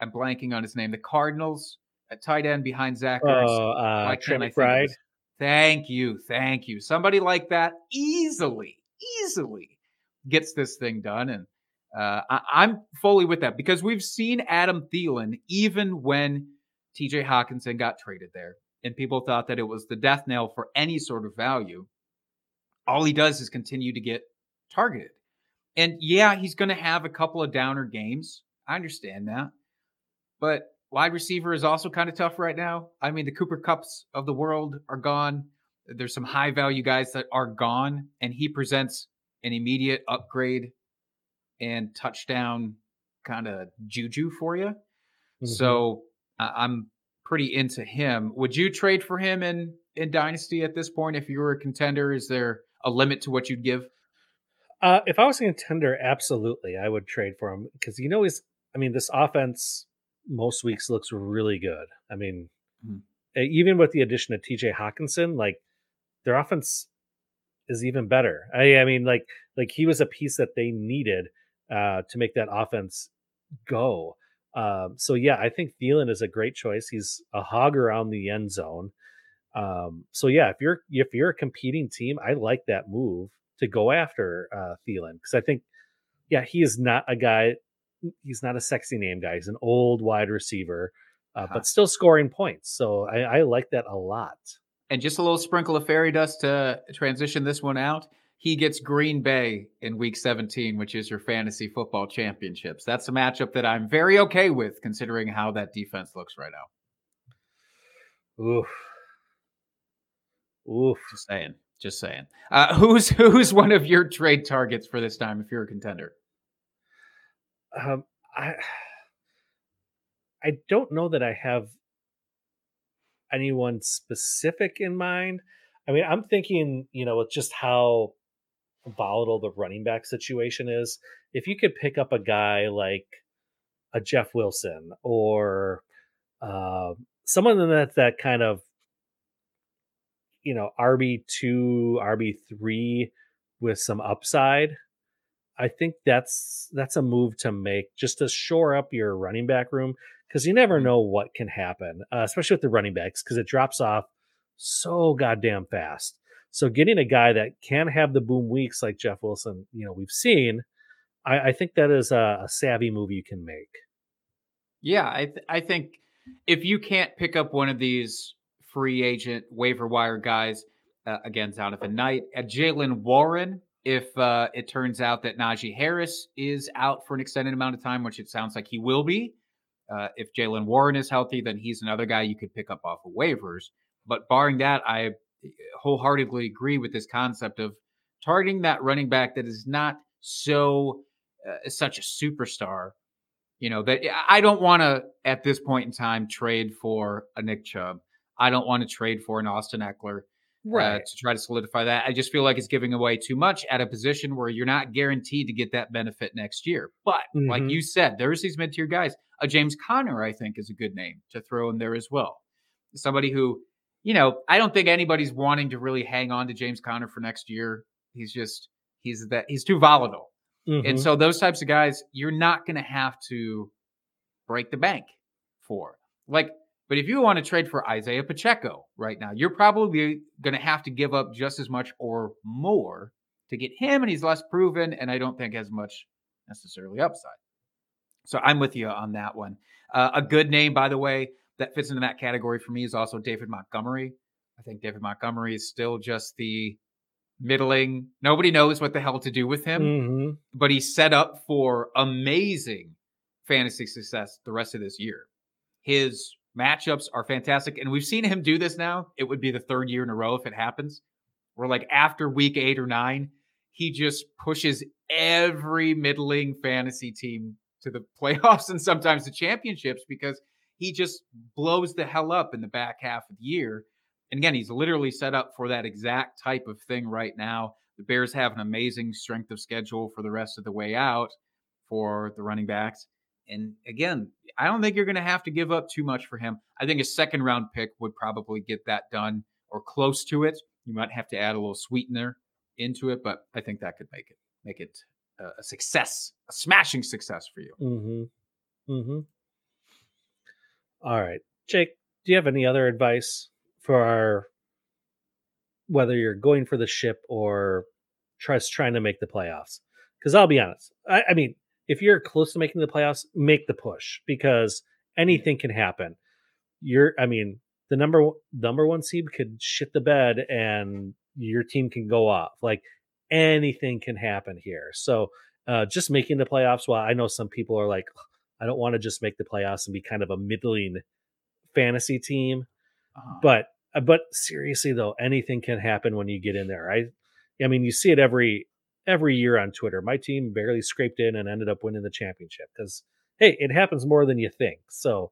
I'm blanking on his name, the Cardinals, a tight end behind Zach Oh, uh, Why Trent can't I think McBride. Thank you. Thank you. Somebody like that easily, easily gets this thing done. And uh, I, I'm fully with that because we've seen Adam Thielen even when TJ Hockenson got traded there and people thought that it was the death nail for any sort of value. All he does is continue to get targeted. And yeah, he's going to have a couple of downer games. I understand that. But wide receiver is also kind of tough right now. I mean, the Cooper Kupps of the world are gone. There's some high value guys that are gone, and he presents an immediate upgrade and touchdown kind of juju for you. Mhm. So I'm pretty into him. Would you trade for him in in Dynasty at this point if you were a contender? Is there a limit to what you'd give? Uh, if I was a contender, absolutely, I would trade for him because you know he's. I mean, this offense most weeks looks really good. I mean, Mhm. even with the addition of T.J. Hockenson, like their offense is even better. I, I mean, like like he was a piece that they needed uh, to make that offense go. Um, so yeah, I think Thielen is a great choice. He's a hog around the end zone. Um, so yeah, if you're if you're a competing team, I like that move to go after uh, Thielen because I think, yeah, he is not a guy. He's not a sexy name guy. He's an old wide receiver, uh, Uh-huh. but still scoring points. So I, I like that a lot. And just a little sprinkle of fairy dust to transition this one out. He gets Green Bay in week 17, which is your fantasy football championships. That's a matchup that I'm very okay with considering how that defense looks right now. Oof. Oof. Just saying. Just saying. Uh, who's who's one of your trade targets for this time if you're a contender? Um, I I don't know that I have anyone specific in mind. I mean, I'm thinking, you know, with just how volatile the running back situation is, if you could pick up a guy like a Jeff Wilson or uh, someone that's that kind of, you know, RB two, RB three with some upside, I think that's that's a move to make just to shore up your running back room because you never know what can happen, uh, especially with the running backs because it drops off so goddamn fast. So getting a guy that can have the boom weeks like Jeff Wilson, you know, we've seen, I, I think that is a, a savvy move you can make. Yeah, I th- I think if you can't pick up one of these free agent waiver wire guys, uh, again, Zonovan Knight, at Jaylen Warren, if uh, it turns out that Najee Harris is out for an extended amount of time, which it sounds like he will be, uh, if Jaylen Warren is healthy, then he's another guy you could pick up off of waivers. But barring that, I wholeheartedly agree with this concept of targeting that running back that is not so uh, such a superstar. You know that I don't want to at this point in time trade for a Nick Chubb. I don't want to trade for an Austin Ekeler uh, to try to solidify that. I just feel like it's giving away too much at a position where you're not guaranteed to get that benefit next year. But like Mhm. you said, there's these mid tier guys. A James Conner, I think, is a good name to throw in there as well. Somebody who, you know, I don't think anybody's wanting to really hang on to James Conner for next year. He's just he's that he's too volatile. Mhm. And so those types of guys, you're not going to have to break the bank for. Like, but if you want to trade for Isaiah Pacheco right now, you're probably going to have to give up just as much or more to get him, and he's less proven, and I don't think has much necessarily upside. So I'm with you on that one. Uh, a good name, by the way, that fits into that category for me is also David Montgomery. I think David Montgomery is still just the middling. Nobody knows what the hell to do with him Mhm. but he's set up for amazing fantasy success the rest of this year. His matchups are fantastic, and we've seen him do this now. It would be the third year in a row if it happens. Where like after week eight or nine, he just pushes every middling fantasy team to the playoffs and sometimes the championships because he just blows the hell up in the back half of the year. And again, he's literally set up for that exact type of thing right now. The Bears have an amazing strength of schedule for the rest of the way out for the running backs. And again, I don't think you're going to have to give up too much for him. I think a second round pick would probably get that done or close to it. You might have to add a little sweetener into it, but I think that could make it make it uh, a success, a smashing success for you. Mm-hmm. Mm-hmm. All right. Jake, do you have any other advice for our whether you're going for the ship or trying to make the playoffs? Because I'll be honest. I, I mean, if you're close to making the playoffs, make the push because anything can happen. You're I mean, the number one- number one seed could shit the bed and your team can go off. Like anything can happen here. So uh, just making the playoffs. While I know some people are like, I don't want to just make the playoffs and be kind of a middling fantasy team. Uh, But uh, but seriously though, anything can happen when you get in there. I I mean, you see it every every year on Twitter. My team barely scraped in and ended up winning the championship because hey, it happens more than you think. So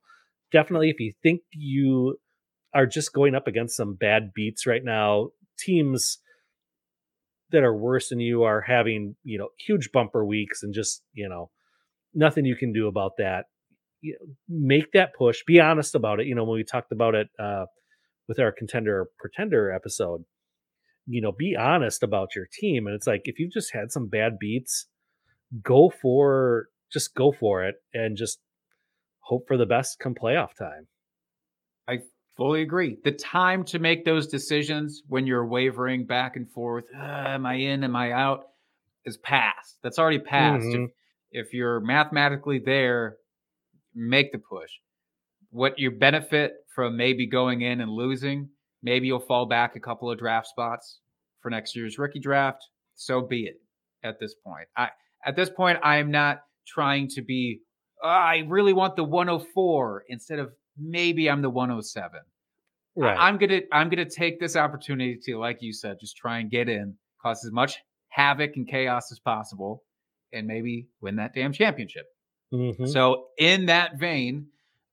definitely, if you think you are just going up against some bad beats right now, teams that are worse than you are having, you know, huge bumper weeks and just, you know, nothing you can do about that. You know, make that push. Be honest about it. You know, when we talked about it uh, with our contender pretender episode, you know, be honest about your team. And it's like if you've just had some bad beats, go for just go for it and just hope for the best come playoff time. I fully agree. The time to make those decisions when you're wavering back and forth, uh, am I in, am I out, is past. That's already passed. Mhm. If, if you're mathematically there, make the push. What you benefit from maybe going in and losing, maybe you'll fall back a couple of draft spots for next year's rookie draft. So be it at this point. I at this point I am not trying to be "Oh, I really want the 104 instead of maybe I'm the 107. Right. I'm gonna I'm gonna take this opportunity to, like you said, just try and get in, cause as much havoc and chaos as possible, and maybe win that damn championship. Mhm. So, in that vein,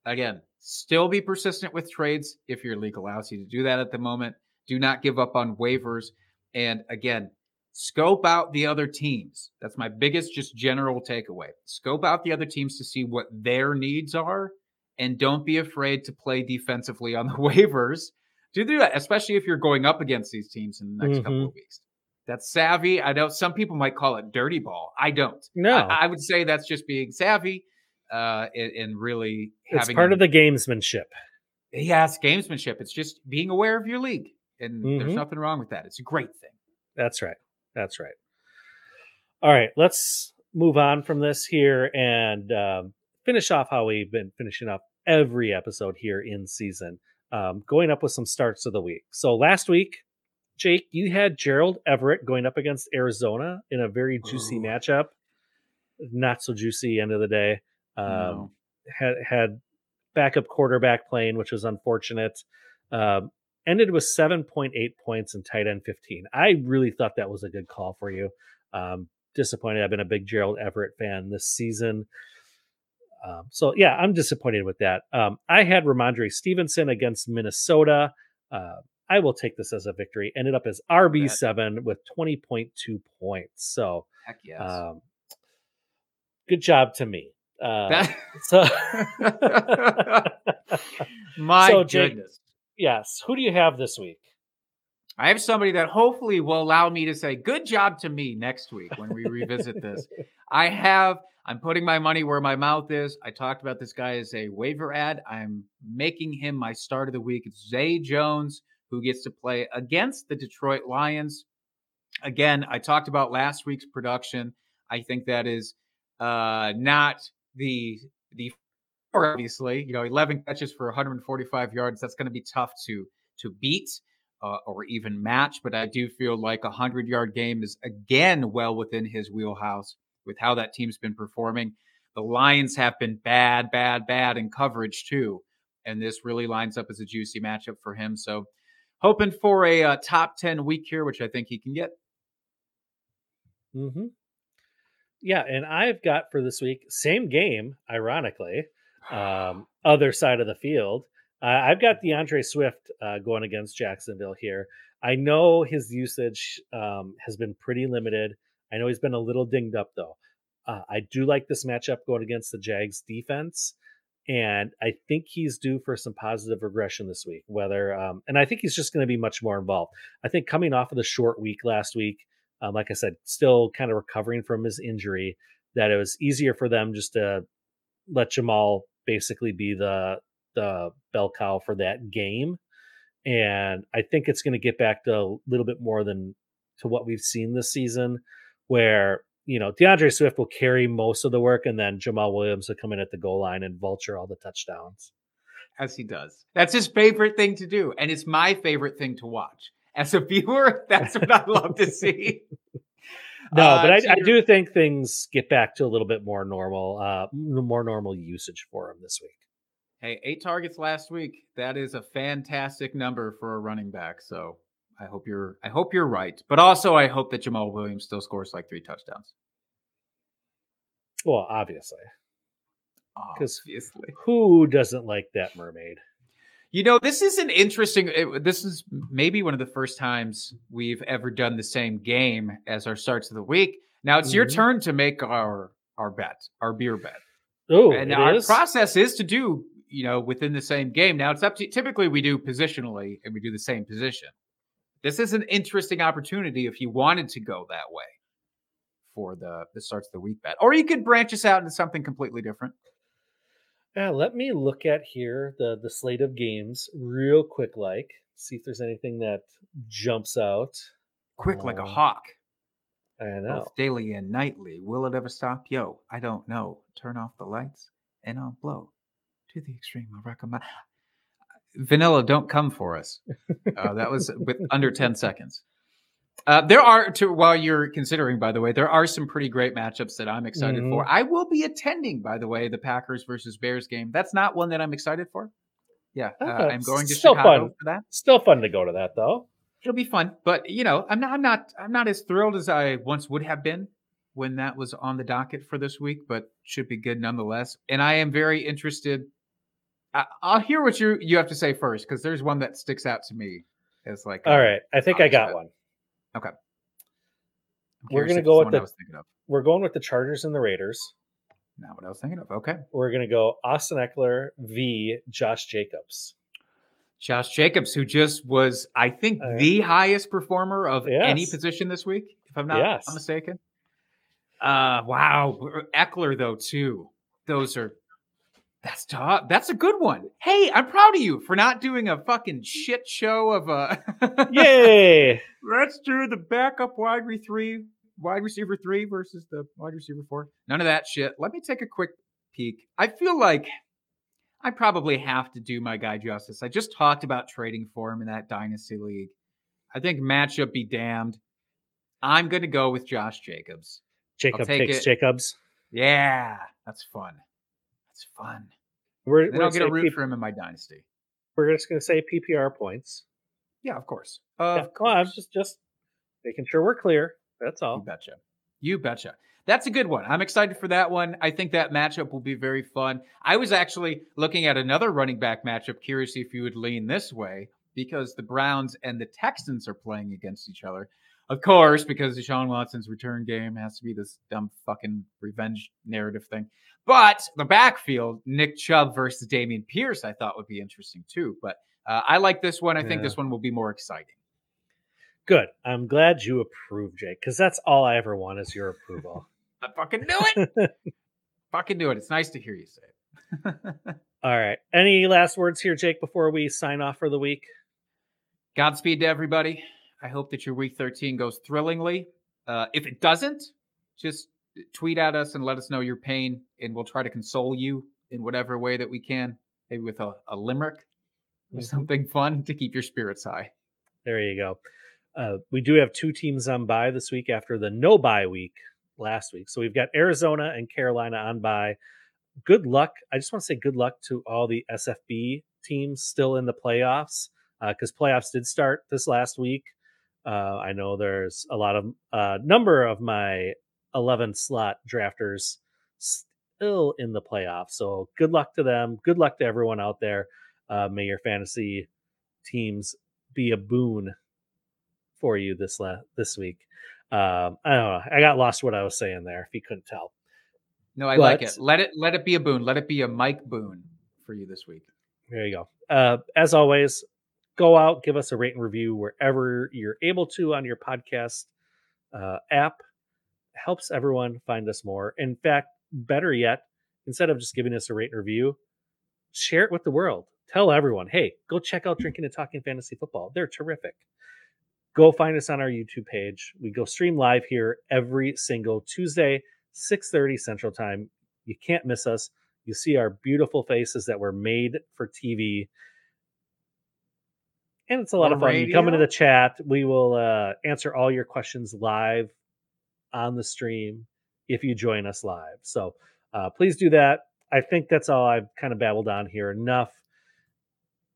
again, still be persistent with trades if your league allows you to do that at the moment. Do not give up on waivers. And again, scope out the other teams. That's my biggest, just general takeaway. Scope out the other teams to see what their needs are. And don't be afraid to play defensively on the waivers. Do do that, especially if you're going up against these teams in the next couple of weeks. That's savvy. I know some people might call it dirty ball. I don't. No. I, I would say that's just being savvy uh, and, and really it's having part a- of the gamesmanship. Yes, gamesmanship. It's just being aware of your league, and Mhm. there's nothing wrong with that. It's a great thing. That's right. That's right. All right, let's move on from this here and um, finish off how we've been finishing up every episode here in season, um, going up with some starts of the week. So last week, Jake, you had Gerald Everett going up against Arizona in a very juicy Ooh. matchup. Not so juicy end of the day. Um, No. Had had backup quarterback playing, which was unfortunate. Um, ended with 7.8 points and tight end 15. I really thought that was a good call for you. Um, disappointed. I've been a big Gerald Everett fan this season. Um, so yeah, I'm disappointed with that. Um, I had Rhamondre Stevenson against Minnesota. Uh, I will take this as a victory. Ended up as RB7 with 20.2 points. So Heck yes. um, good job to me. Uh, That- so My So, goodness. yes, who do you have this week? I have somebody that hopefully will allow me to say good job to me next week when we revisit this. I have, I'm putting my money where my mouth is. I talked about this guy as a waiver add. I'm making him my start of the week. It's Zay Jones, who gets to play against the Detroit Lions. Again, I talked about last week's production. I think that is uh, not the the obviously, you know, 11 catches for 145 yards. That's going to be tough to to beat uh, or even match. But I do feel like a 100 yard game is again well within his wheelhouse with how that team's been performing. The Lions have been bad, bad, bad in coverage too. And this really lines up as a juicy matchup for him. So hoping for a uh, top 10 week here, which I think he can get. Mm-hmm. Yeah, and I've got for this week same game, ironically, um, other side of the field. Uh, I've got D'Andre Swift uh, going against Jacksonville here. I know his usage um, has been pretty limited. I know he's been a little dinged up though. Uh, I do like this matchup going against the Jags defense, and I think he's due for some positive regression this week. Whether um, and I think he's just going to be much more involved. I think coming off of the short week last week, um, like I said, still kind of recovering from his injury, that it was easier for them just to let Jamaal basically be the the bell cow for that game. And I think it's going to get back to a little bit more than to what we've seen this season, where you know D'Andre Swift will carry most of the work, and then Jamaal Williams will come in at the goal line and vulture all the touchdowns. As he does. That's his favorite thing to do. And it's my favorite thing to watch. As a viewer, that's what I love to see. No, Uh, but I, I do think things get back to a little bit more normal, uh, more normal usage for him this week. Hey, eight targets last week. That is a fantastic number for a running back. So I hope you're I hope you're right. But also I hope that Jamaal Williams still scores like three touchdowns. Well, obviously, Obviously. who doesn't like that mermaid? You know, this is an interesting. It, this is maybe one of the first times we've ever done the same game as our starts of the week. Now it's your Mhm. turn to make our our bet, our beer bet, Oh, and our is? process is to do you know within the same game. Now it's up to typically we do positionally and we do the same position. This is an interesting opportunity if you wanted to go that way for the the starts of the week bet, or you could branch us out into something completely different. Yeah, let me look at here the the slate of games real quick, like see if there's anything that jumps out. Quick like a Uh, hawk. I know. both daily and nightly. Will it ever stop? Yo, I don't know. Turn off the lights and I'll blow to the extreme. I recommend. Vanilla, don't come for us. Uh, that was with under 10 seconds. Uh, there are, to, while you're considering, by the way, there are some pretty great matchups that I'm excited for. I will be attending, by the way, the Packers versus Bears game. That's not one that I'm excited for. Yeah, uh, I'm going to still Chicago fun. for that. Still fun to go to that though. It'll be fun, but you know, I'm not, I'm not, I'm not as thrilled as I once would have been when that was on the docket for this week, but should be good nonetheless. And I am very interested. I, I'll hear what you you have to say first because there's one that sticks out to me as like. all right, I think I got one. I'm we're gonna go with the- was thinking of. We're going with the Chargers and the Raiders. Not what I was thinking of. Okay, We're gonna go Austin Ekeler v. Josh Jacobs. Josh Jacobs, who just was, I think, Uh, the highest performer of any position this week, if I'm not Yes. mistaken. Uh, wow, Ekeler though too. Those are that's tough. That's a good one. Hey, I'm proud of you for not doing a fucking shit show of a. Yay! Let's do the backup wide re three, wide receiver three versus the wide receiver four. None of that shit. Let me take a quick peek. I feel like I probably have to do my guy justice. I just talked about trading for him in that dynasty league. I think matchup be damned. I'm going to go with Josh Jacobs. Jacob takes it. Jacobs. Yeah, that's fun. That's fun. We're, Then we're, I'll get a gonna root P- for him in my dynasty. we're just gonna say PPR points. Yeah, of course. Yeah, Of well, I'm just just making sure we're clear. That's You all. betcha. You betcha. That's a good one. I'm excited for that one. I think that matchup will be very fun. I was actually looking at another running back matchup, curious if you would lean this way because the Browns and the Texans are playing against each other. Of course, because Deshaun Watson's return game has to be this dumb fucking revenge narrative thing. But the backfield, Nick Chubb versus Dameon Pierce, I thought would be interesting too. But uh, I like this one. I think this one will be more exciting. Good. I'm glad you approve, Jake, because that's all I ever want is your approval. I fucking knew it. fucking do it. It's nice to hear you say it. all right. Any last words here, Jake, before we sign off for the week? Godspeed to everybody. I hope that your week 13 goes thrillingly. Uh, if it doesn't, just tweet at us and let us know your pain, and we'll try to console you in whatever way that we can. Maybe with a, a limerick or Mhm. something fun to keep your spirits high. There you go. Uh, we do have two teams on bye this week after the no bye week last week. So we've got Arizona and Carolina on bye. Good luck. I just want to say good luck to all the SFB teams still in the playoffs because playoffs did start this last week. Uh, I know there's a lot of uh, number of my 11 slot drafters still in the playoffs. So good luck to them. Good luck to everyone out there. Uh, may your fantasy teams be a boon for you this la- this week. Um, I don't know. I got lost what I was saying there. If you couldn't tell. No, I like it. Let it let it be a boon. Let it be a Mike boon for you this week. There you go. Uh, as always, go out, give us a rate and review wherever you're able to on your podcast uh, app. Helps everyone find us more. In fact, better yet, instead of just giving us a rate and review, share it with the world. Tell everyone, hey, go check out Drinking and Talking Fantasy Football. They're terrific. Go find us on our YouTube page. We go stream live here every single Tuesday, 6:30 Central Time. You can't miss us. You see our beautiful faces that were made for TV. And it's a lot Or of fun. You come into the chat. We will uh, answer all your questions live on the stream if you join us live. So uh, please do that. I think that's all I've kind of babbled on here. Enough.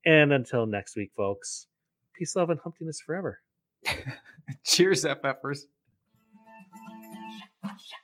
And until next week, folks, peace, love, and humptiness forever. Cheers, FFers. Shut